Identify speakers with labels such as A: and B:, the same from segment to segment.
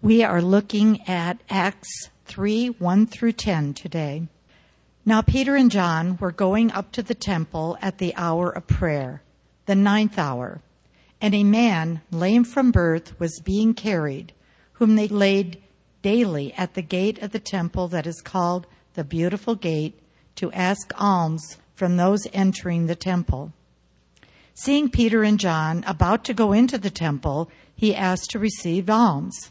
A: We are looking at Acts 3 1 through 10 today. Now, Peter and John were going up to the temple at the hour of prayer, the ninth hour, and a man, lame from birth, was being carried, whom they laid daily at the gate of the temple that is called the Beautiful Gate to ask alms from those entering the temple. Seeing Peter and John about to go into the temple, he asked to receive alms.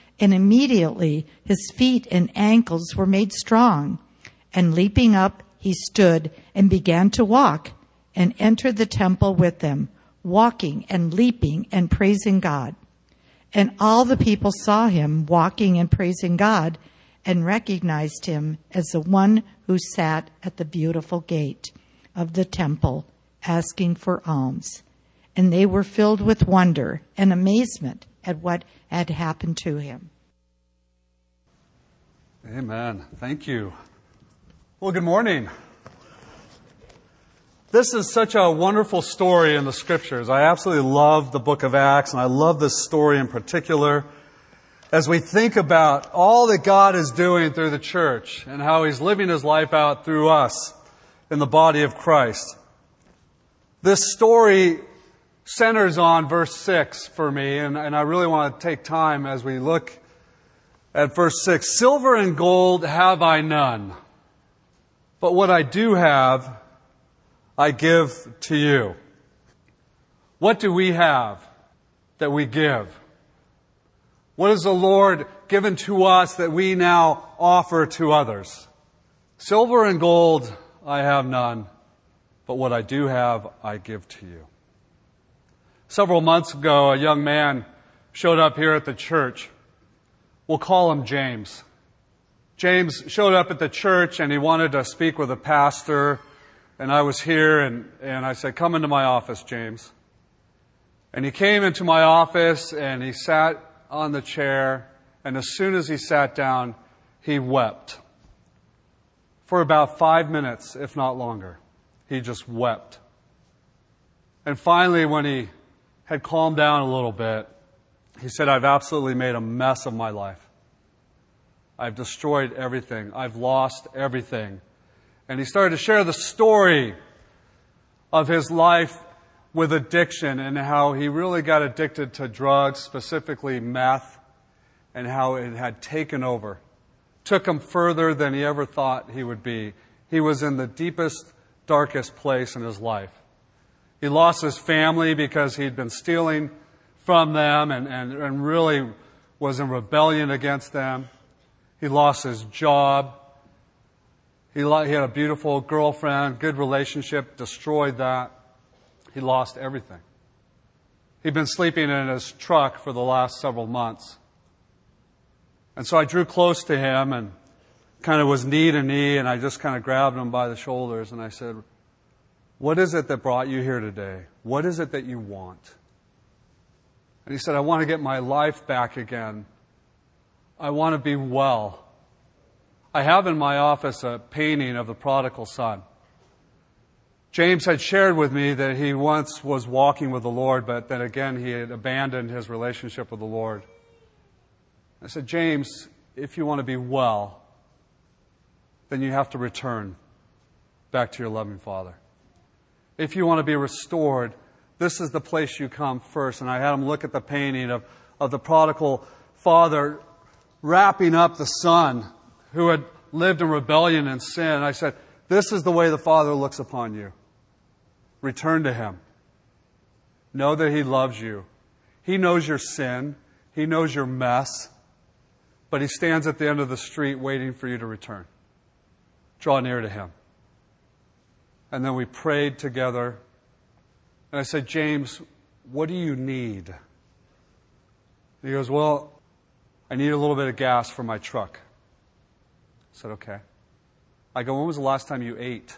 A: and immediately his feet and ankles were made strong. And leaping up, he stood and began to walk and entered the temple with them, walking and leaping and praising God. And all the people saw him walking and praising God and recognized him as the one who sat at the beautiful gate of the temple asking for alms. And they were filled with wonder and amazement at what had happened to him.
B: Amen. Thank you. Well, good morning. This is such a wonderful story in the scriptures. I absolutely love the book of Acts, and I love this story in particular as we think about all that God is doing through the church and how He's living His life out through us in the body of Christ. This story centers on verse 6 for me, and, and I really want to take time as we look at verse 6 Silver and gold have I none, but what I do have, I give to you. What do we have that we give? What has the Lord given to us that we now offer to others? Silver and gold I have none, but what I do have, I give to you. Several months ago, a young man showed up here at the church We'll call him James. James showed up at the church and he wanted to speak with a pastor. And I was here and, and I said, Come into my office, James. And he came into my office and he sat on the chair. And as soon as he sat down, he wept. For about five minutes, if not longer. He just wept. And finally, when he had calmed down a little bit, he said, I've absolutely made a mess of my life. I've destroyed everything. I've lost everything. And he started to share the story of his life with addiction and how he really got addicted to drugs, specifically meth, and how it had taken over. Took him further than he ever thought he would be. He was in the deepest, darkest place in his life. He lost his family because he'd been stealing from them and, and, and really was in rebellion against them. He lost his job. He, he had a beautiful girlfriend, good relationship, destroyed that. He lost everything. He'd been sleeping in his truck for the last several months. And so I drew close to him and kind of was knee to knee, and I just kind of grabbed him by the shoulders and I said, What is it that brought you here today? What is it that you want? And he said, I want to get my life back again. I want to be well. I have in my office a painting of the prodigal son. James had shared with me that he once was walking with the Lord, but then again he had abandoned his relationship with the Lord. I said, James, if you want to be well, then you have to return back to your loving Father. If you want to be restored, this is the place you come first. And I had him look at the painting of, of the prodigal father wrapping up the son who had lived in rebellion and sin. I said, This is the way the Father looks upon you. Return to Him. Know that He loves you. He knows your sin, He knows your mess, but He stands at the end of the street waiting for you to return. Draw near to Him. And then we prayed together and I said, James, what do you need? he goes, Well, I need a little bit of gas for my truck. I said, Okay. I go, When was the last time you ate?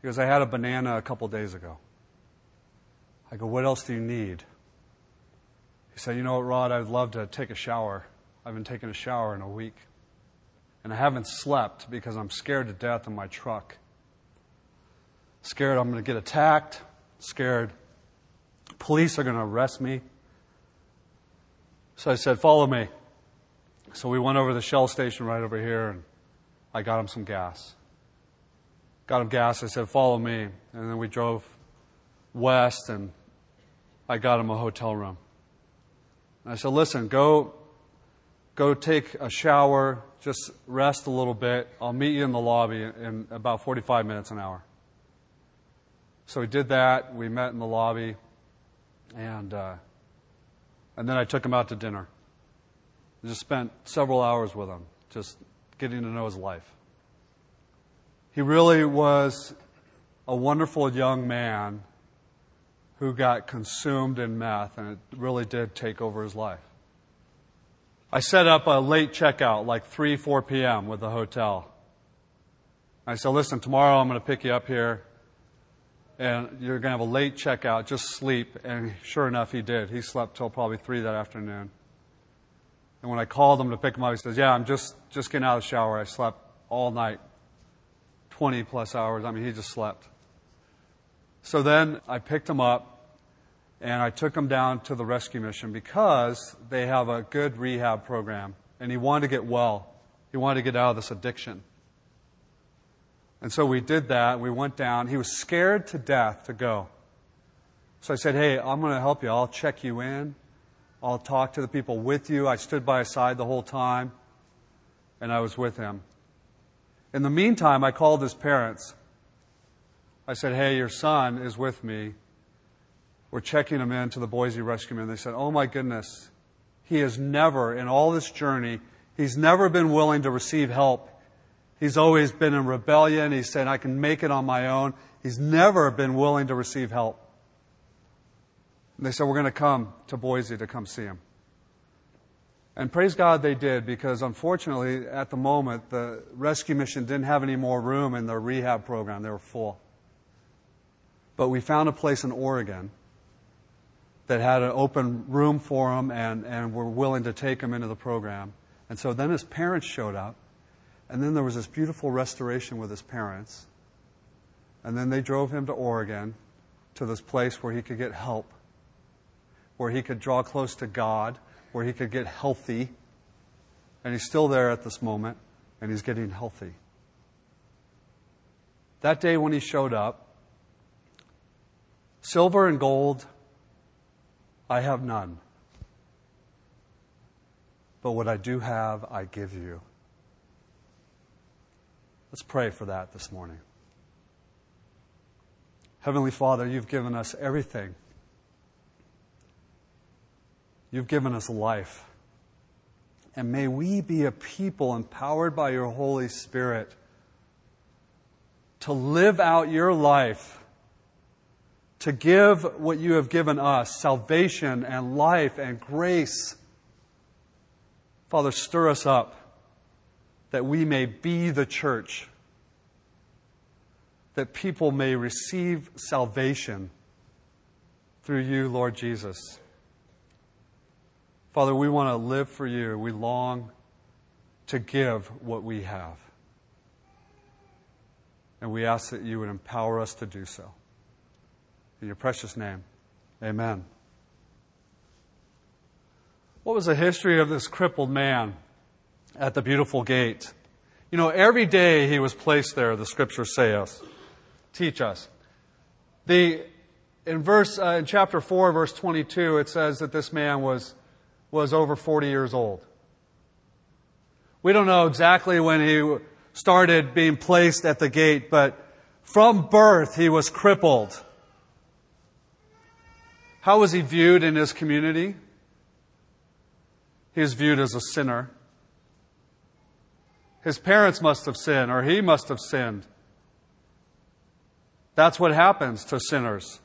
B: He goes, I had a banana a couple days ago. I go, What else do you need? He said, You know what, Rod? I'd love to take a shower. I've been taking a shower in a week. And I haven't slept because I'm scared to death in my truck. Scared I'm going to get attacked. Scared police are going to arrest me. So I said, Follow me. So we went over to the Shell station right over here, and I got him some gas. Got him gas. I said, Follow me. And then we drove west, and I got him a hotel room. And I said, Listen, go, go take a shower, just rest a little bit. I'll meet you in the lobby in about 45 minutes, an hour. So we did that. We met in the lobby, and uh, and then I took him out to dinner. I just spent several hours with him, just getting to know his life. He really was a wonderful young man who got consumed in meth, and it really did take over his life. I set up a late checkout, like 3, 4 p.m., with the hotel. I said, listen, tomorrow I'm going to pick you up here, and you're going to have a late checkout, just sleep. And sure enough, he did. He slept till probably 3 that afternoon. And when I called him to pick him up, he says, yeah, I'm just, just getting out of the shower. I slept all night, 20 plus hours. I mean, he just slept. So then I picked him up and I took him down to the rescue mission because they have a good rehab program, and he wanted to get well. He wanted to get out of this addiction. And so we did that. We went down. He was scared to death to go. So I said, Hey, I'm going to help you. I'll check you in. I'll talk to the people with you. I stood by his side the whole time, and I was with him. In the meantime, I called his parents. I said, Hey, your son is with me We're checking him in to the Boise Rescue Men. They said, Oh my goodness, he has never, in all this journey, he's never been willing to receive help. He's always been in rebellion. He's saying, I can make it on my own. He's never been willing to receive help. And they said, We're going to come to Boise to come see him. And praise God they did because unfortunately, at the moment, the rescue mission didn't have any more room in their rehab program. They were full. But we found a place in Oregon that had an open room for him and, and were willing to take him into the program. And so then his parents showed up, and then there was this beautiful restoration with his parents. And then they drove him to Oregon to this place where he could get help, where he could draw close to God, where he could get healthy. And he's still there at this moment, and he's getting healthy. That day when he showed up, silver and gold I have none. But what I do have, I give you. Let's pray for that this morning. Heavenly Father, you've given us everything. You've given us life. And may we be a people empowered by your Holy Spirit to live out your life to give what you have given us salvation and life and grace. Father, stir us up that we may be the church, that people may receive salvation through you, Lord Jesus. Father, we want to live for you. We long to give what we have. And we ask that you would empower us to do so. In your precious name, amen. What was the history of this crippled man at the beautiful gate? You know, every day he was placed there, the scriptures say us, teach us. The, in verse, uh, in chapter 4, verse 22, it says that this man was, was over 40 years old. We don't know exactly when he started being placed at the gate, but from birth he was crippled. How was he viewed in his community? He was viewed as a sinner. His parents must have sinned, or he must have sinned. That's what happens to sinners.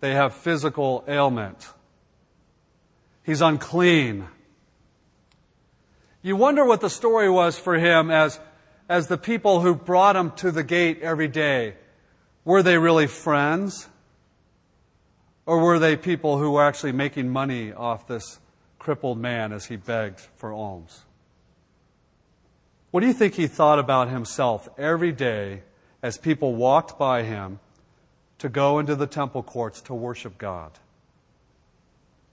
B: They have physical ailment. He's unclean. You wonder what the story was for him as, as the people who brought him to the gate every day. Were they really friends? Or were they people who were actually making money off this crippled man as he begged for alms? What do you think he thought about himself every day as people walked by him to go into the temple courts to worship God?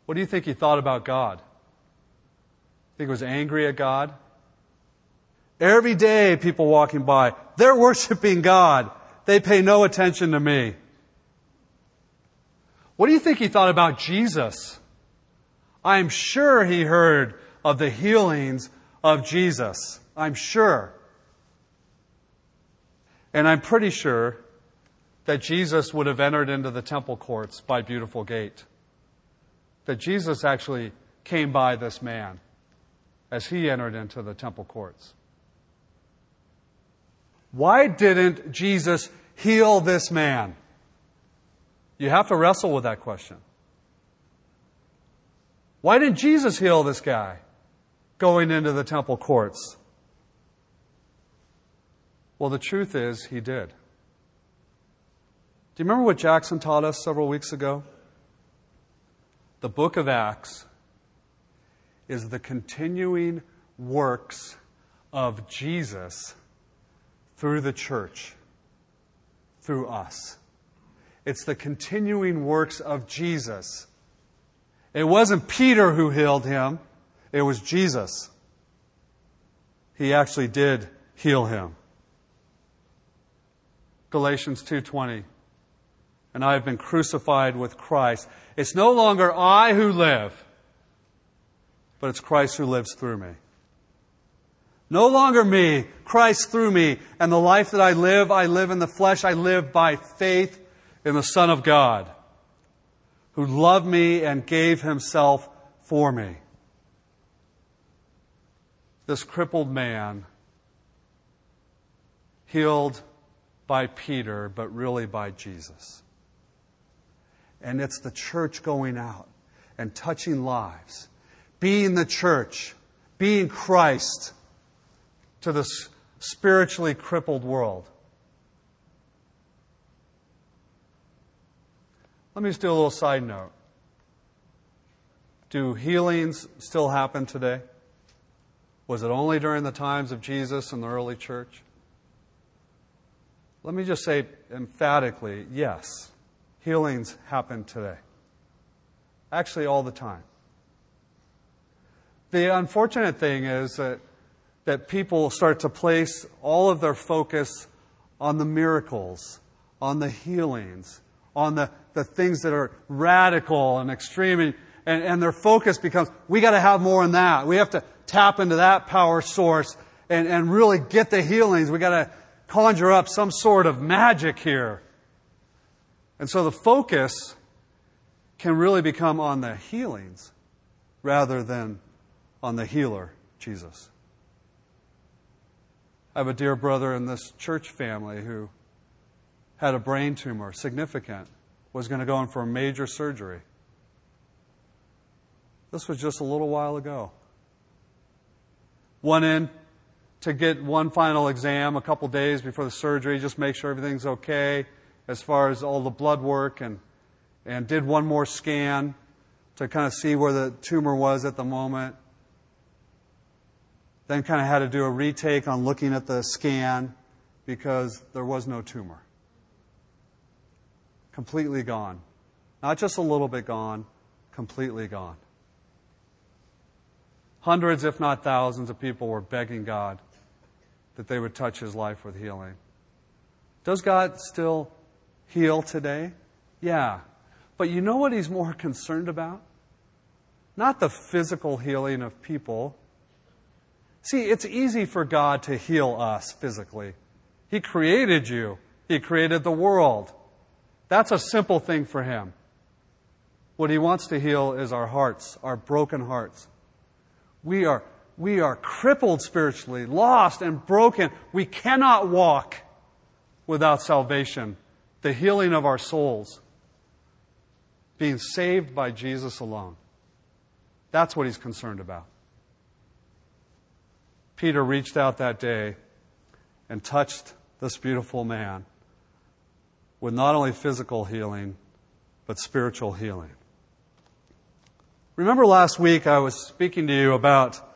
B: What do you think he thought about God? Think he was angry at God? Every day, people walking by, they're worshiping God. They pay no attention to me. What do you think he thought about Jesus? I'm sure he heard of the healings of Jesus. I'm sure. And I'm pretty sure that Jesus would have entered into the temple courts by Beautiful Gate. That Jesus actually came by this man as he entered into the temple courts. Why didn't Jesus heal this man? You have to wrestle with that question. Why didn't Jesus heal this guy going into the temple courts? Well, the truth is, he did. Do you remember what Jackson taught us several weeks ago? The book of Acts is the continuing works of Jesus through the church, through us. It's the continuing works of Jesus. It wasn't Peter who healed him, it was Jesus. He actually did heal him. Galatians 2:20 And I have been crucified with Christ. It's no longer I who live, but it's Christ who lives through me. No longer me, Christ through me, and the life that I live, I live in the flesh, I live by faith in the Son of God, who loved me and gave himself for me. This crippled man, healed by Peter, but really by Jesus. And it's the church going out and touching lives, being the church, being Christ to this spiritually crippled world. Let me just do a little side note. Do healings still happen today? Was it only during the times of Jesus and the early church? Let me just say emphatically yes, healings happen today. Actually, all the time. The unfortunate thing is that, that people start to place all of their focus on the miracles, on the healings, on the, the things that are radical and extreme, and, and, and their focus becomes, we got to have more in that. We have to tap into that power source and, and really get the healings. We got to conjure up some sort of magic here. And so the focus can really become on the healings rather than on the healer, Jesus. I have a dear brother in this church family who had a brain tumor, significant, was going to go in for a major surgery. This was just a little while ago. Went in to get one final exam a couple days before the surgery, just make sure everything's okay as far as all the blood work, and, and did one more scan to kind of see where the tumor was at the moment. Then kind of had to do a retake on looking at the scan because there was no tumor completely gone. Not just a little bit gone, completely gone. Hundreds, if not thousands, of people were begging God that they would touch his life with healing. Does God still heal today? Yeah. But you know what he's more concerned about? Not the physical healing of people. See, it's easy for God to heal us physically. He created you, He created the world. That's a simple thing for Him. What He wants to heal is our hearts, our broken hearts. We are, we are crippled spiritually, lost and broken. We cannot walk without salvation, the healing of our souls, being saved by Jesus alone. That's what He's concerned about. Peter reached out that day and touched this beautiful man with not only physical healing, but spiritual healing. Remember last week I was speaking to you about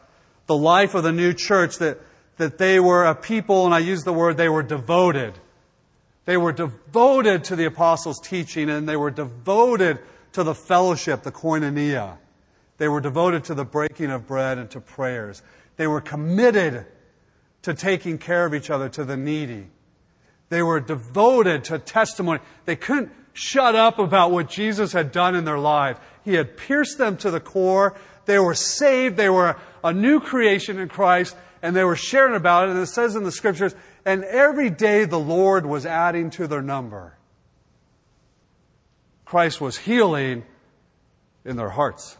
B: the life of the new church that, that they were a people, and I use the word they were devoted. They were devoted to the apostles' teaching and they were devoted to the fellowship, the koinonia. They were devoted to the breaking of bread and to prayers. They were committed to taking care of each other, to the needy. They were devoted to testimony. They couldn't shut up about what Jesus had done in their lives. He had pierced them to the core. They were saved. They were a new creation in Christ, and they were sharing about it. And it says in the scriptures, and every day the Lord was adding to their number. Christ was healing in their hearts.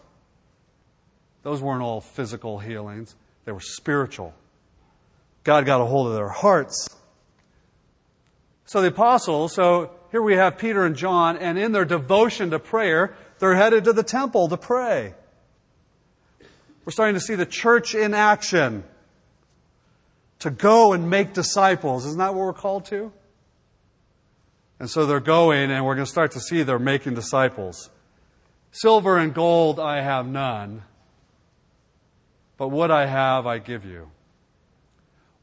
B: Those weren't all physical healings, they were spiritual. God got a hold of their hearts. So the apostles, so here we have Peter and John, and in their devotion to prayer, they're headed to the temple to pray. We're starting to see the church in action to go and make disciples. Isn't that what we're called to? And so they're going, and we're going to start to see they're making disciples. Silver and gold I have none, but what I have I give you.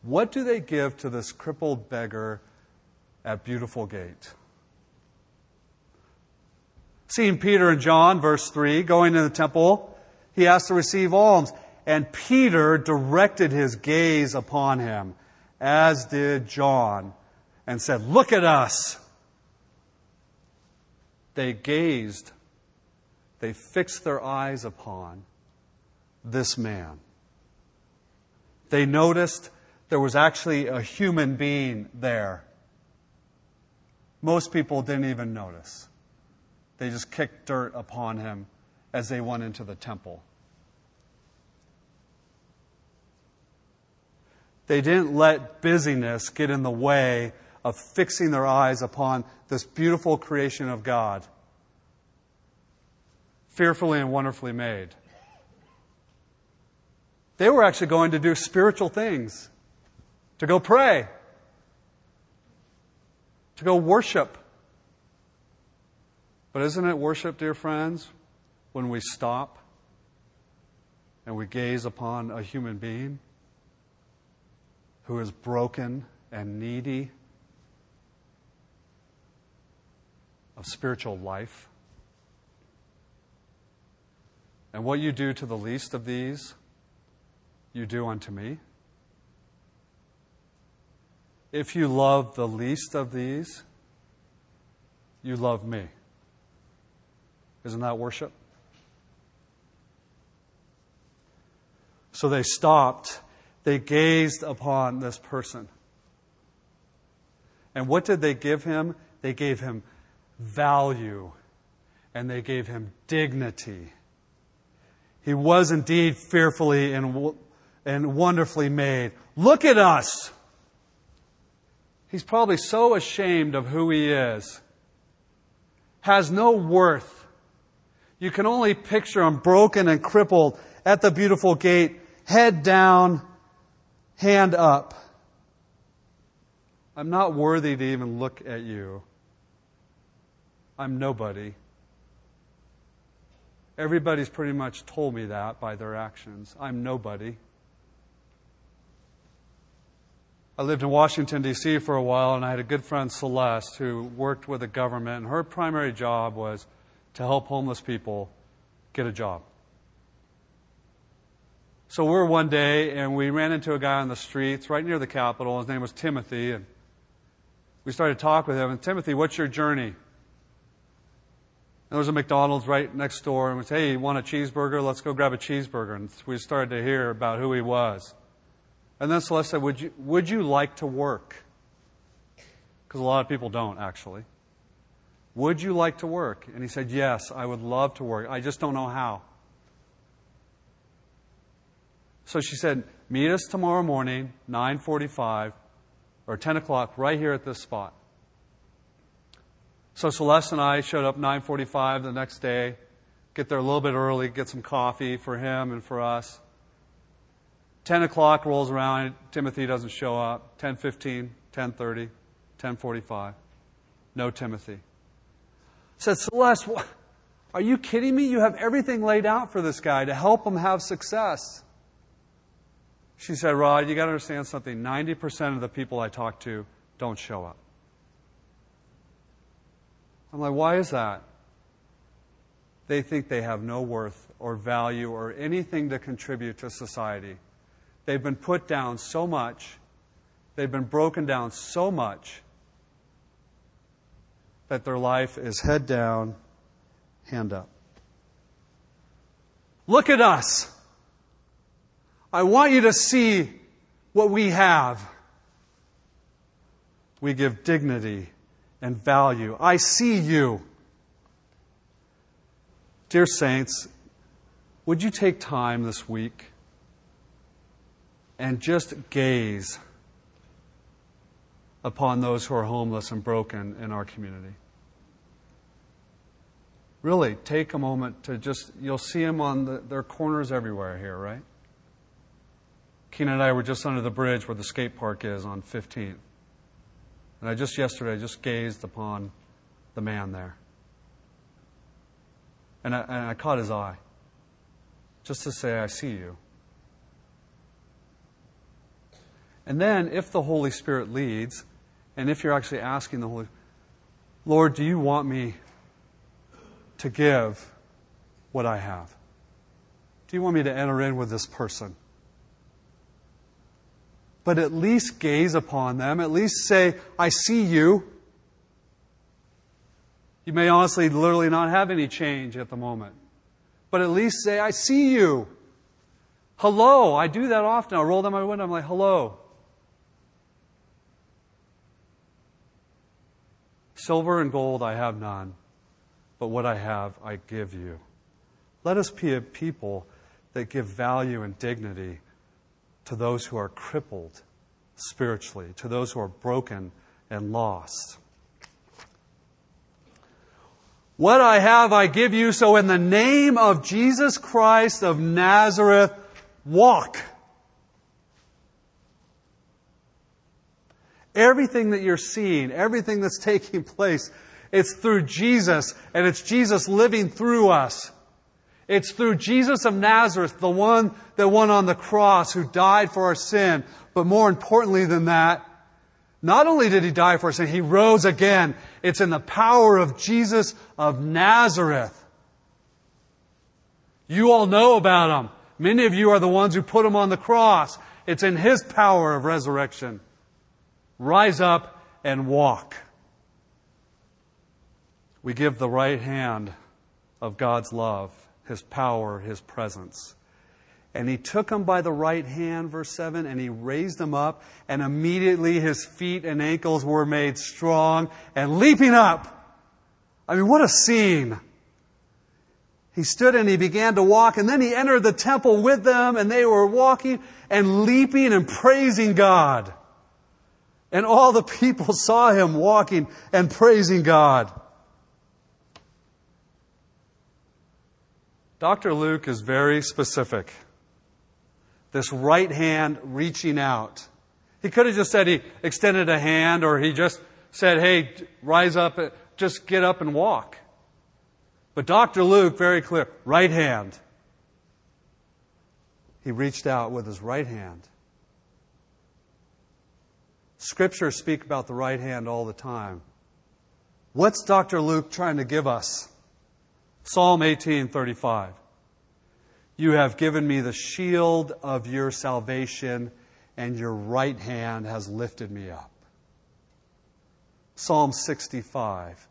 B: What do they give to this crippled beggar at Beautiful Gate? Seeing Peter and John, verse 3, going to the temple, he asked to receive alms. And Peter directed his gaze upon him, as did John, and said, Look at us. They gazed, they fixed their eyes upon this man. They noticed there was actually a human being there. Most people didn't even notice. They just kicked dirt upon him as they went into the temple. They didn't let busyness get in the way of fixing their eyes upon this beautiful creation of God, fearfully and wonderfully made. They were actually going to do spiritual things, to go pray, to go worship. But isn't it worship, dear friends, when we stop and we gaze upon a human being? who is broken and needy of spiritual life. And what you do to the least of these, you do unto me. If you love the least of these, you love me. Isn't that worship? So they stopped they gazed upon this person. And what did they give him? They gave him value and they gave him dignity. He was indeed fearfully and, and wonderfully made. Look at us! He's probably so ashamed of who he is, has no worth. You can only picture him broken and crippled at the beautiful gate, head down, hand up. I'm not worthy to even look at you. I'm nobody. Everybody's pretty much told me that by their actions. I'm nobody. I lived in Washington, D.C. for a while, and I had a good friend, Celeste, who worked with the government, and her primary job was to help homeless people get a job. So we were one day and we ran into a guy on the streets right near the Capitol. His name was Timothy. And we started to talk with him. And Timothy, what's your journey? And there was a McDonald's right next door. And we said, hey, you want a cheeseburger? Let's go grab a cheeseburger. And we started to hear about who he was. And then Celeste said, would you, would you like to work? Because a lot of people don't, actually. Would you like to work? And he said, yes, I would love to work. I just don't know how. So she said, meet us tomorrow morning, 9.45 or 10 o'clock right here at this spot. So Celeste and I showed up 9.45 the next day, get there a little bit early, get some coffee for him and for us. 10 o'clock rolls around, Timothy doesn't show up. 10.15, 10.30, 10.45. No Timothy. Said, Celeste, are you kidding me? You have everything laid out for this guy to help him have success. She said, Rod, you got to understand something. 90% of the people I talk to don't show up. I'm like, why is that? They think they have no worth or value or anything to contribute to society. They've been put down so much, they've been broken down so much that their life is head down, hand up. Look at us. I want you to see what we have. We give dignity and value. I see you. Dear Saints, would you take time this week and just gaze upon those who are homeless and broken in our community? Really, take a moment to just, you'll see them on the, their corners everywhere here, right? Keenan and I were just under the bridge where the skate park is on 15th. And I just yesterday just gazed upon the man there. And I, and I caught his eye. Just to say, I see you. And then, if the Holy Spirit leads, and if you're actually asking the Holy Lord, do you want me to give what I have? Do you want me to enter in with this person? But at least gaze upon them, at least say, I see you. You may honestly, literally not have any change at the moment. But at least say, I see you. Hello. I do that often. I roll down my window. I'm like, hello. Silver and gold I have none, but what I have I give you. Let us be a people that give value and dignity to those who are crippled spiritually, to those who are broken and lost. What I have I give you, so in the name of Jesus Christ of Nazareth, walk. Everything that you're seeing, everything that's taking place, it's through Jesus, and it's Jesus living through us. It's through Jesus of Nazareth, the one that went on the cross, who died for our sin. But more importantly than that, not only did he die for our sin, he rose again. It's in the power of Jesus of Nazareth. You all know about him. Many of you are the ones who put him on the cross. It's in his power of resurrection. Rise up and walk. We give the right hand of God's love his power, his presence. And he took him by the right hand, verse 7, and he raised him up, and immediately his feet and ankles were made strong and leaping up. I mean, what a scene. He stood and he began to walk, and then he entered the temple with them, and they were walking and leaping and praising God. And all the people saw him walking and praising God. Dr. Luke is very specific. This right hand reaching out. He could have just said he extended a hand or he just said, hey, rise up, uh, just get up and walk. But Dr. Luke, very clear, right hand. He reached out with his right hand. Scriptures speak about the right hand all the time. What's Dr. Luke trying to give us? Psalm 18:35. You have given me the shield of your salvation, and your right hand has lifted me up. Psalm 65.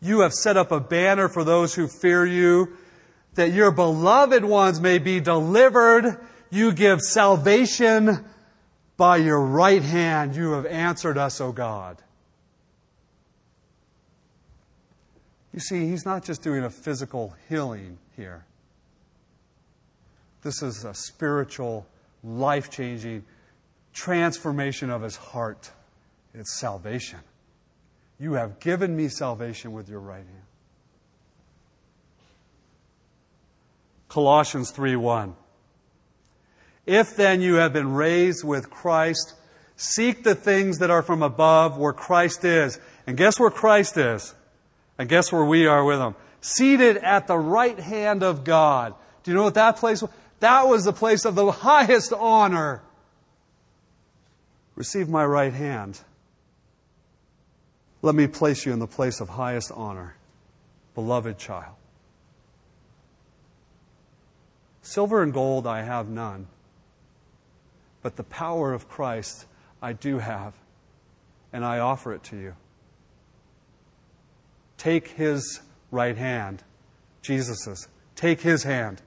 B: You have set up a banner for those who fear you, that your beloved ones may be delivered. You give salvation by your right hand. You have answered us, O God. You see, he's not just doing a physical healing here. This is a spiritual, life changing transformation of his heart. It's salvation. You have given me salvation with your right hand. Colossians 3 1. If then you have been raised with Christ, seek the things that are from above where Christ is. And guess where Christ is? And guess where we are with him? Seated at the right hand of God. Do you know what that place was? That was the place of the highest honor. Receive my right hand. Let me place you in the place of highest honor, beloved child. Silver and gold I have none, but the power of Christ I do have, and I offer it to you. Take his right hand, Jesus's. Take his hand.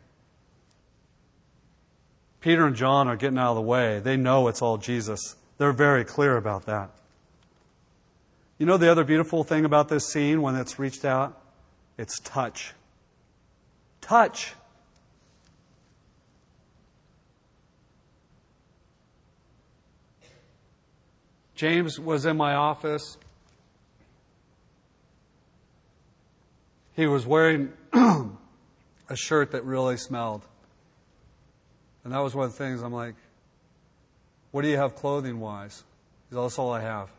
B: Peter and John are getting out of the way. They know it's all Jesus. They're very clear about that. You know the other beautiful thing about this scene when it's reached out? It's touch. Touch. James was in my office. He was wearing a shirt that really smelled. And that was one of the things I'm like, what do you have clothing wise? That's all I have.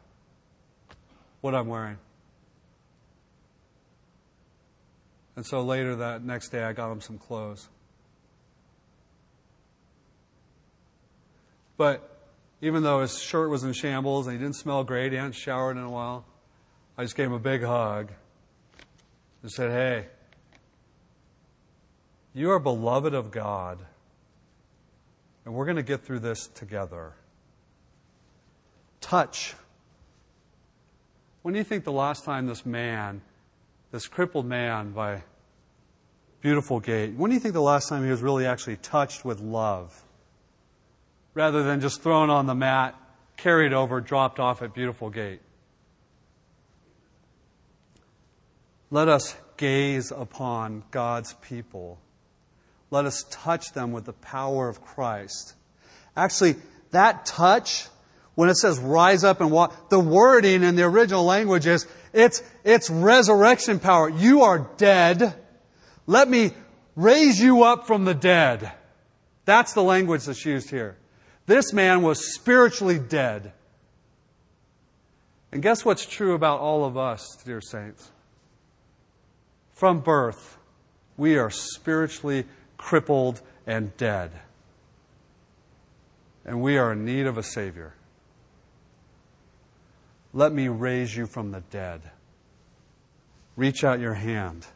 B: What I'm wearing. And so later that next day, I got him some clothes. But even though his shirt was in shambles and he didn't smell great, he hadn't showered in a while, I just gave him a big hug and said, Hey, you are beloved of God, and we're going to get through this together. Touch. When do you think the last time this man, this crippled man by Beautiful Gate, when do you think the last time he was really actually touched with love? rather than just thrown on the mat, carried over, dropped off at Beautiful Gate. Let us gaze upon God's people. Let us touch them with the power of Christ. Actually, that touch, when it says rise up and walk, the wording in the original language is it's, it's resurrection power. You are dead. Let me raise you up from the dead. That's the language that's used here. This man was spiritually dead. And guess what's true about all of us, dear saints? From birth, we are spiritually crippled and dead. And we are in need of a Savior. Let me raise you from the dead. Reach out your hand.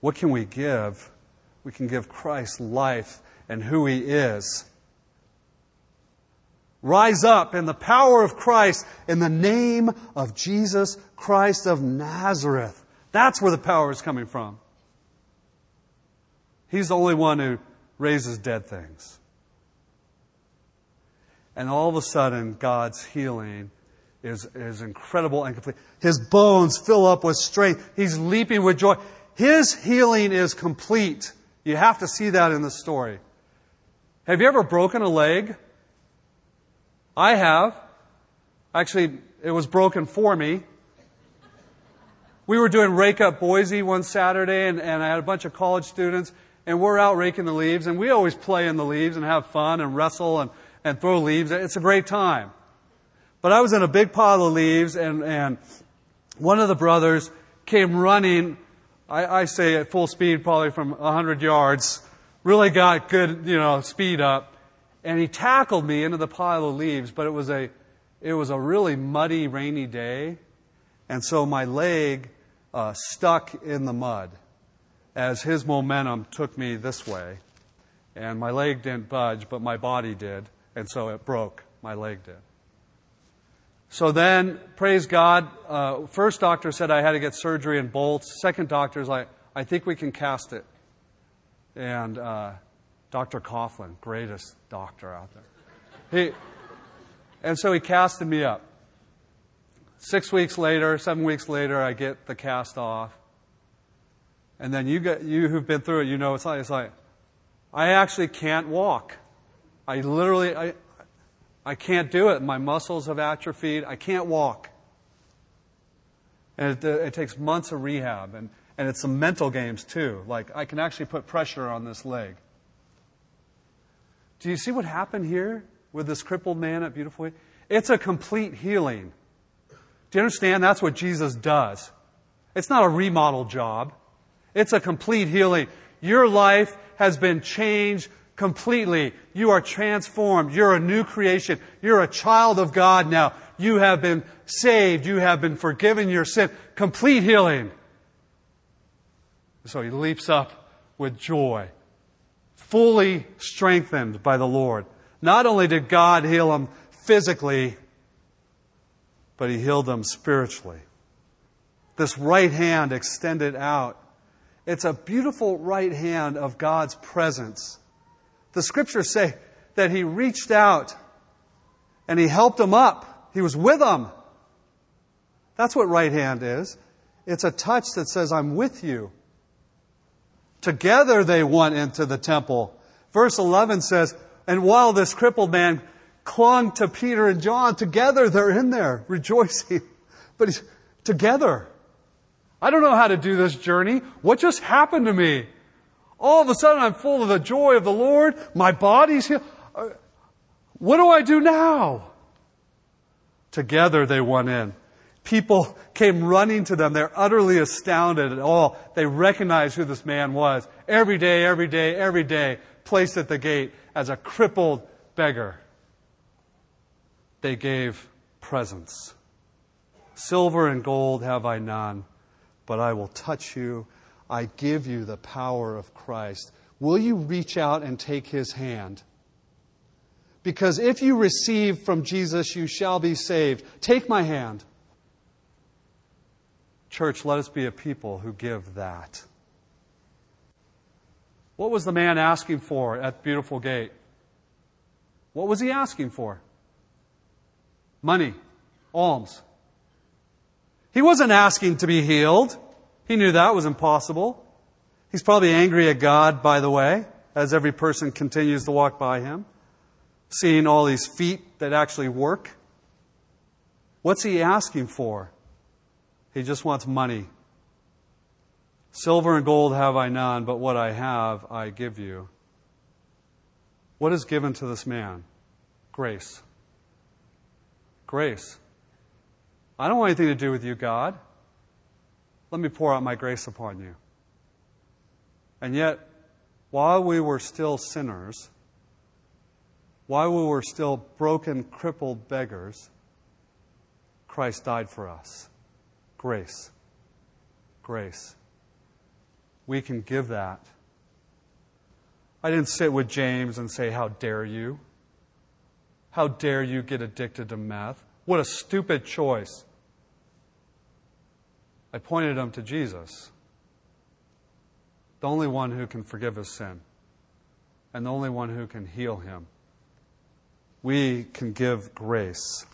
B: What can we give? We can give Christ life and who He is. Rise up in the power of Christ in the name of Jesus Christ of Nazareth. That's where the power is coming from. He's the only one who raises dead things. And all of a sudden, God's healing is, is incredible and complete. His bones fill up with strength. He's leaping with joy. His healing is complete. You have to see that in the story. Have you ever broken a leg? I have. Actually, it was broken for me. We were doing Rake Up Boise one Saturday, and, and I had a bunch of college students, and we're out raking the leaves, and we always play in the leaves and have fun and wrestle and, and throw leaves. It's a great time. But I was in a big pile of leaves, and, and one of the brothers came running, I, I say at full speed, probably from 100 yards, really got good, you know, speed up and he tackled me into the pile of leaves, but it was a, it was a really muddy, rainy day. And so my leg uh, stuck in the mud as his momentum took me this way. And my leg didn't budge, but my body did. And so it broke. My leg did. So then, praise God, uh, first doctor said I had to get surgery and bolts. Second doctor's like, I think we can cast it. And uh, Dr. Coughlin, greatest doctor out there. He, and so he casted me up. Six weeks later, seven weeks later, I get the cast off. And then you get, you who've been through it, you know it's like, it's like, I actually can't walk. I literally, I, I can't do it. My muscles have atrophied. I can't walk. And it, uh, it takes months of rehab. And, and it's some mental games too. Like, I can actually put pressure on this leg. Do you see what happened here with this crippled man at Beautiful It's a complete healing. Do you understand? That's what Jesus does. It's not a remodel job. It's a complete healing. Your life has been changed completely. You are transformed. You're a new creation. You're a child of God now. You have been saved. You have been forgiven your sin. Complete healing. So he leaps up with joy, fully strengthened by the Lord. Not only did God heal him physically, but he healed them spiritually. This right hand extended out. It's a beautiful right hand of God's presence. The scriptures say that he reached out and he helped them up. He was with them. That's what right hand is. It's a touch that says, I'm with you. Together they went into the temple. Verse 11 says, and while this crippled man clung to Peter and John, together they're in there rejoicing. But he's together. I don't know how to do this journey. What just happened to me? All of a sudden I'm full of the joy of the Lord. My body's healed. Uh, what do I do now? Together they went in. People came running to them. They're utterly astounded at all. They recognized who this man was. Every day, every day, every day, placed at the gate as a crippled beggar. They gave presents. Silver and gold have I none, but I will touch you. I give you the power of Christ. Will you reach out and take his hand? Because if you receive from Jesus, you shall be saved. Take my hand. Church, let us be a people who give that. What was the man asking for at the beautiful gate? What was he asking for? Money, alms. He wasn't asking to be healed. He knew that was impossible. He's probably angry at God, by the way, as every person continues to walk by him, seeing all these feet that actually work. What's he asking for? He just wants money. Silver and gold have I none, but what I have I give you. What is given to this man? Grace. Grace. I don't want anything to do with you, God. Let me pour out my grace upon you. And yet, while we were still sinners, while we were still broken, crippled beggars, Christ died for us. Grace. Grace. We can give that. I didn't sit with James and say, How dare you? How dare you get addicted to meth? What a stupid choice. I pointed him to Jesus, the only one who can forgive his sin, and the only one who can heal him. We can give grace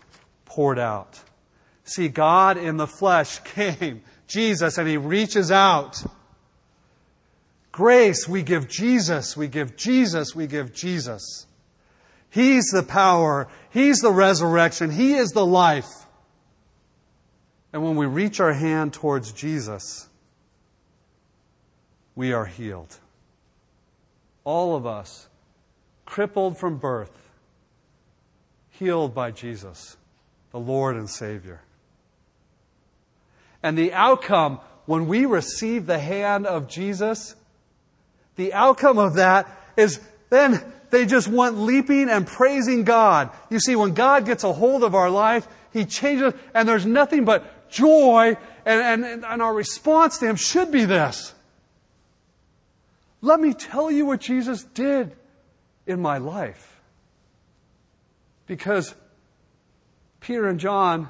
B: poured out See, God in the flesh came, Jesus, and He reaches out. Grace, we give Jesus, we give Jesus, we give Jesus. He's the power, He's the resurrection, He is the life. And when we reach our hand towards Jesus, we are healed. All of us, crippled from birth, healed by Jesus, the Lord and Savior. And the outcome, when we receive the hand of Jesus, the outcome of that is then they just want leaping and praising God. You see, when God gets a hold of our life, He changes, and there's nothing but joy, and, and, and our response to Him should be this. Let me tell you what Jesus did in my life. Because Peter and John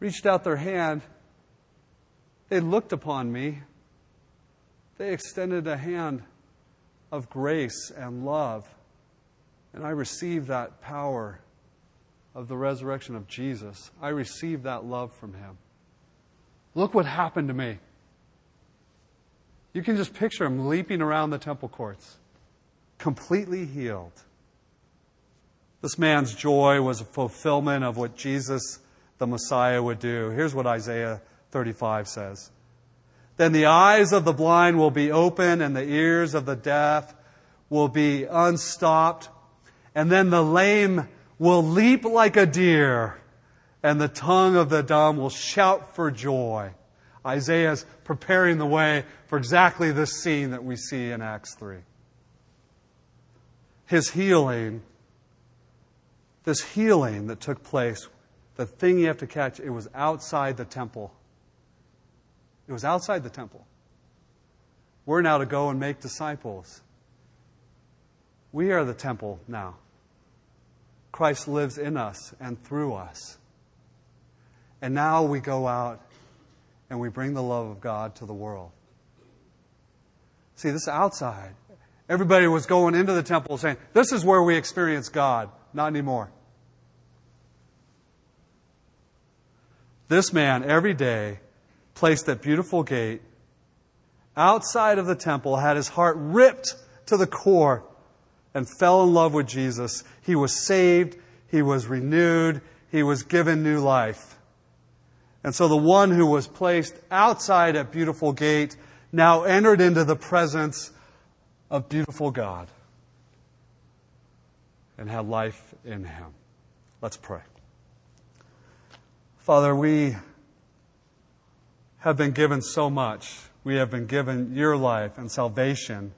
B: reached out their hand. They looked upon me. They extended a hand of grace and love. And I received that power of the resurrection of Jesus. I received that love from him. Look what happened to me. You can just picture him leaping around the temple courts, completely healed. This man's joy was a fulfillment of what Jesus the Messiah would do. Here's what Isaiah 35 says. Then the eyes of the blind will be open and the ears of the deaf will be unstopped, and then the lame will leap like a deer, and the tongue of the dumb will shout for joy. Isaiah is preparing the way for exactly this scene that we see in Acts 3. His healing, this healing that took place, the thing you have to catch, it was outside the temple. It was outside the temple. We're now to go and make disciples. We are the temple now. Christ lives in us and through us. And now we go out and we bring the love of God to the world. See, this outside. Everybody was going into the temple saying, This is where we experience God. Not anymore. This man, every day, placed that beautiful gate outside of the temple, had his heart ripped to the core, and fell in love with Jesus. He was saved, he was renewed, he was given new life. And so the one who was placed outside at beautiful gate now entered into the presence of beautiful God and had life in him. Let's pray. Father, we have been given so much. We have been given your life and salvation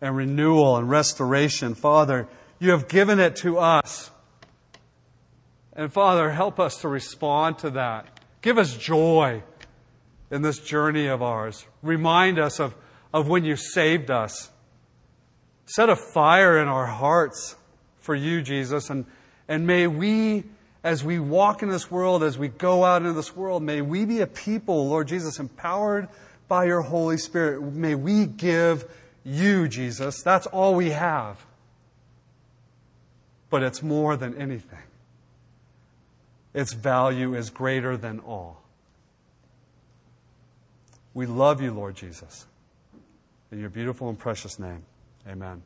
B: and renewal and restoration. Father, you have given it to us. And Father, help us to respond to that. Give us joy in this journey of ours. Remind us of, of when you saved us. Set a fire in our hearts for you, Jesus, and, and may we as we walk in this world, as we go out into this world, may we be a people, Lord Jesus, empowered by your Holy Spirit. May we give you, Jesus. That's all we have. But it's more than anything. Its value is greater than all. We love you, Lord Jesus. In your beautiful and precious name, amen.